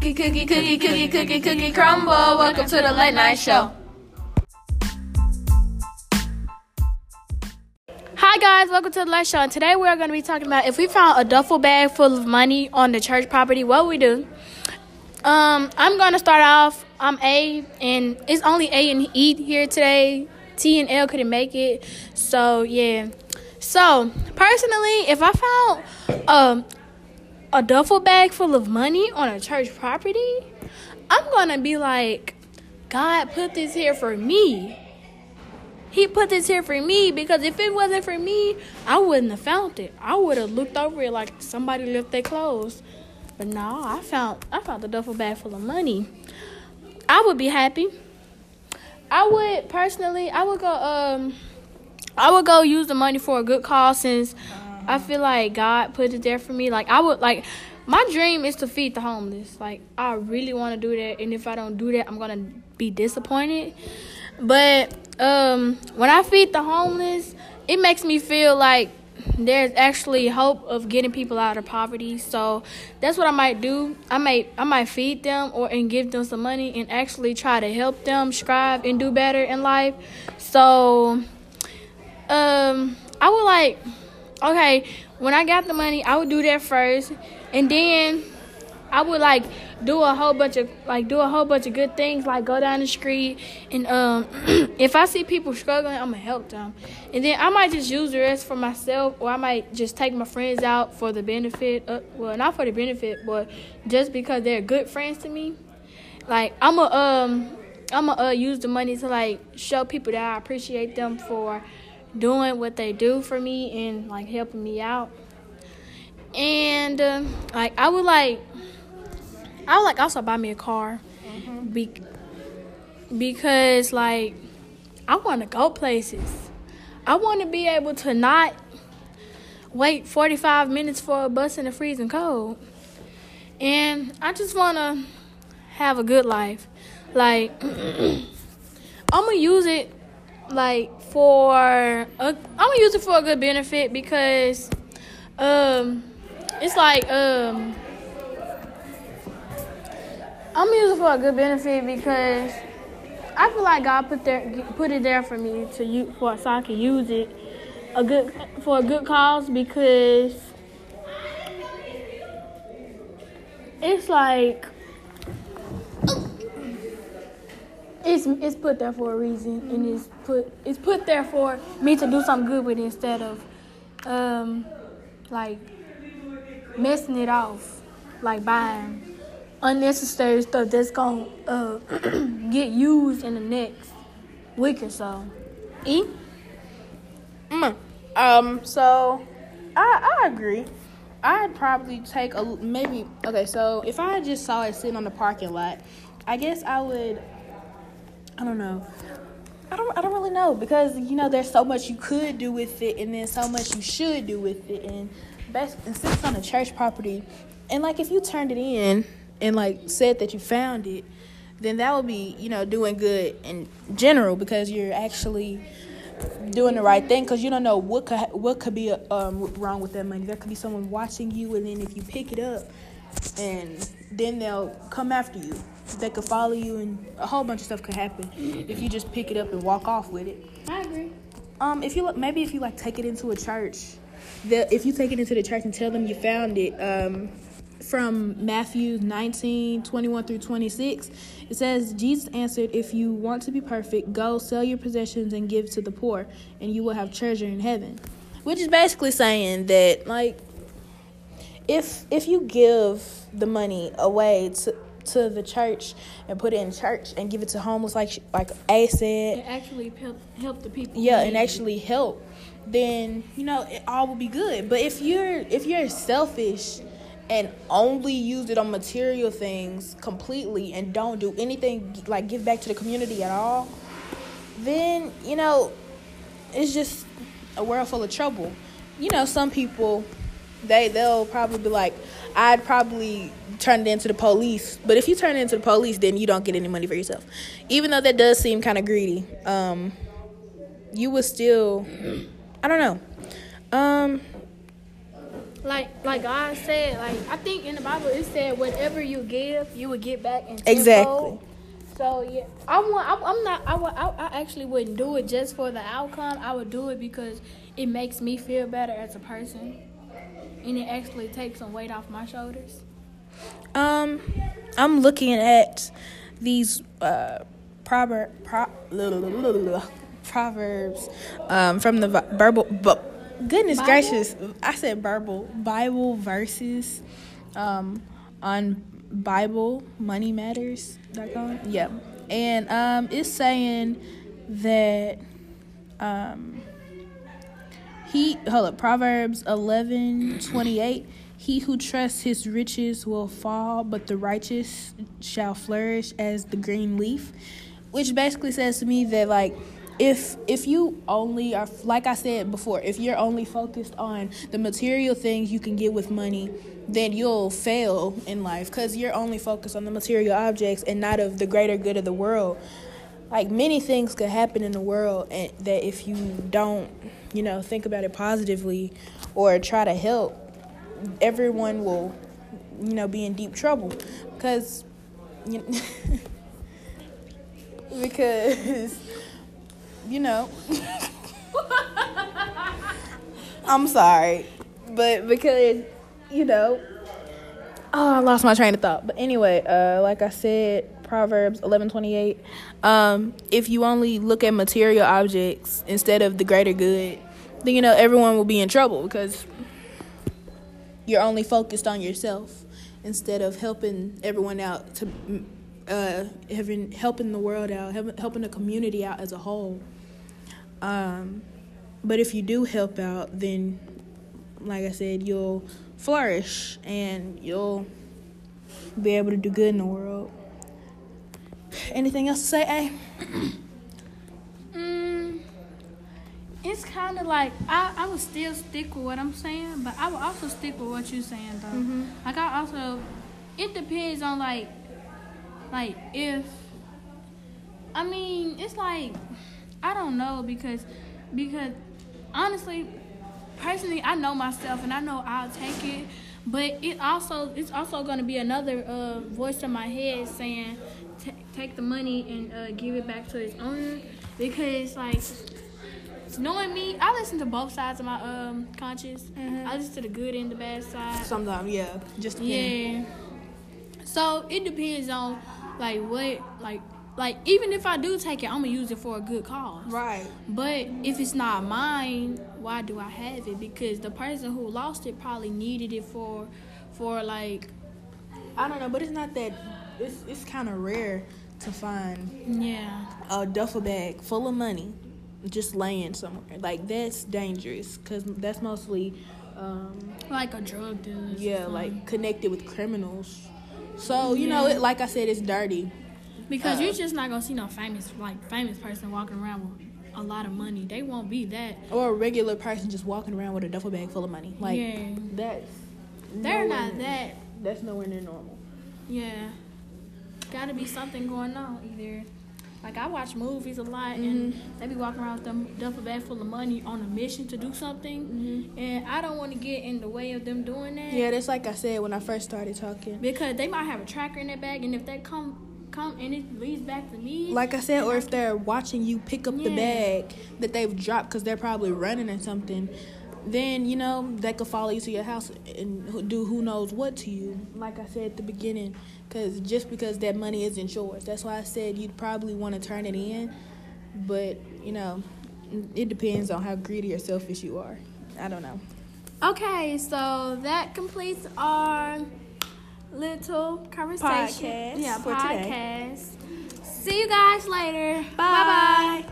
Cookie, cookie, cookie, cookie, cookie, cookie, crumble. Welcome to the late night show. Hi guys, welcome to the late show. And today we're going to be talking about if we found a duffel bag full of money on the church property, what we do. Um, I'm going to start off. I'm A, and it's only A and E here today. T and L couldn't make it, so yeah. So personally, if I found um a duffel bag full of money on a church property, I'm gonna be like, God put this here for me. He put this here for me because if it wasn't for me, I wouldn't have found it. I would have looked over it like somebody left their clothes. But no, I found I found the duffel bag full of money. I would be happy. I would personally, I would go um I would go use the money for a good cause since I feel like God put it there for me. Like I would like my dream is to feed the homeless. Like I really want to do that, and if I don't do that, I'm gonna be disappointed. But um, when I feed the homeless, it makes me feel like there's actually hope of getting people out of poverty. So that's what I might do. I might I might feed them or and give them some money and actually try to help them strive and do better in life. So um, I would like okay, when I got the money, I would do that first, and then I would like do a whole bunch of like do a whole bunch of good things, like go down the street, and um, if I see people struggling, I'm gonna help them, and then I might just use the rest for myself, or I might just take my friends out for the benefit. Of, well, not for the benefit, but just because they're good friends to me. Like I'm gonna um, I'm gonna uh, use the money to like show people that I appreciate them for doing what they do for me and like helping me out. And uh, like I would like I would like also buy me a car. Mm-hmm. Be- because like I want to go places. I want to be able to not wait 45 minutes for a bus in the freezing cold. And I just want to have a good life. Like I'm going to use it like for a, I'm gonna use it for a good benefit because um it's like um I'm gonna use it for a good benefit because I feel like God put there put it there for me to use for so I can use it a good for a good cause because it's like it's it's put there for a reason, and it's put it's put there for me to do something good with it instead of um like messing it off, like buying unnecessary stuff that's gonna uh, get used in the next week or so. E. Mm. Um. So, I I agree. I'd probably take a maybe. Okay. So if I just saw it sitting on the parking lot, I guess I would I don't know. I don't I don't really know because you know there's so much you could do with it and then so much you should do with it and best and since on a church property and like if you turned it in and like said that you found it then that would be you know doing good in general because you're actually doing the right thing because you don't know what could what could be um, wrong with that money. There could be someone watching you, and then if you pick it up, and then they'll come after you they could follow you, and a whole bunch of stuff could happen if you just pick it up and walk off with it. I agree. Um, if you look, maybe if you like take it into a church, the if you take it into the church and tell them you found it, um, from Matthew 19, 21 through 26, it says, Jesus answered, If you want to be perfect, go sell your possessions and give to the poor, and you will have treasure in heaven. Which is basically saying that, like, if if you give the money away to to the church and put it in church and give it to homeless, like like A said. And actually help help the people. Yeah, and actually help. Then you know it all will be good. But if you're if you're selfish and only use it on material things completely and don't do anything like give back to the community at all, then you know it's just a world full of trouble. You know, some people they they'll probably be like, I'd probably turn it into the police. But if you turn it into the police, then you don't get any money for yourself. Even though that does seem kind of greedy, um, you would still, I don't know. Um, like like God said, like I think in the Bible it said whatever you give, you would get back in Exactly. So yeah, I want. I, I'm not. I, would- I I actually wouldn't do it just for the outcome. I would do it because it makes me feel better as a person, and it actually takes some weight off my shoulders. Um, I'm looking at these uh proverb pro, proverbs um from the Bi- Bible. Bu- goodness Bible? gracious, I said Bible Bible verses um on Bible Money Matters. Yeah, and um it's saying that um he hold up Proverbs eleven twenty eight. He who trusts his riches will fall, but the righteous shall flourish as the green leaf. Which basically says to me that like if if you only are like I said before, if you're only focused on the material things you can get with money, then you'll fail in life because you're only focused on the material objects and not of the greater good of the world like many things could happen in the world and that if you don't you know think about it positively or try to help everyone will you know be in deep trouble because you know, because you know i'm sorry but because you know Oh, I lost my train of thought. But anyway, uh, like I said, Proverbs eleven twenty eight. Um, if you only look at material objects instead of the greater good, then you know everyone will be in trouble because you're only focused on yourself instead of helping everyone out to uh having helping the world out, helping the community out as a whole. Um, but if you do help out, then like I said, you'll flourish and you'll be able to do good in the world. Anything else to say, A? Mm, it's kind of like I, I would still stick with what I'm saying, but I would also stick with what you're saying though. Mhm. Like I also, it depends on like, like if, I mean, it's like, I don't know because, because honestly, personally, I know myself and I know I'll take it. But it also it's also going to be another uh, voice in my head saying, "Ta- take the money and uh, give it back to its owner, because like knowing me, I listen to both sides of my um conscience. I listen to the good and the bad side. Sometimes, yeah. Just Yeah. So it depends on like what like like even if I do take it, I'm gonna use it for a good cause. Right. But if it's not mine, why do I have it? Because the person who lost it probably needed it for, for like, I don't know, but it's not that. It's it's kind of rare to find yeah, a duffel bag full of money just laying somewhere. Like that's dangerous because that's mostly, um, like a drug dealer. yeah, like connected with criminals. So you know, it, like I said, it's dirty. because uh, you're just not gonna see no famous like famous person walking around with a lot of money. They won't be that. Or a regular person just walking around with a duffel bag full of money. Like Yeah. that's They're not near- that. That's nowhere near normal. Yeah, gotta be something going on either. Like I watch movies a lot, and mm-hmm. they be walking around with them duffel bag full of money on a mission to do something, mm-hmm. and I don't want to get in the way of them doing that. Yeah, that's like I said when I first started talking. because they might have a tracker in their bag, and if they come come and it leads back to me, Like I said, or if they're watching you pick up the bag that they've dropped because they're probably running or something, then you know they could follow you to your house and do who knows what to you. Like I said at the beginning, because just because that money isn't yours, that's why I said you'd probably want to turn it in. But you know, it depends on how greedy or selfish you are. I don't know. Okay, so that completes our little conversation. Podcast yeah, for today. podcast. See you guys later. Bye. Bye bye.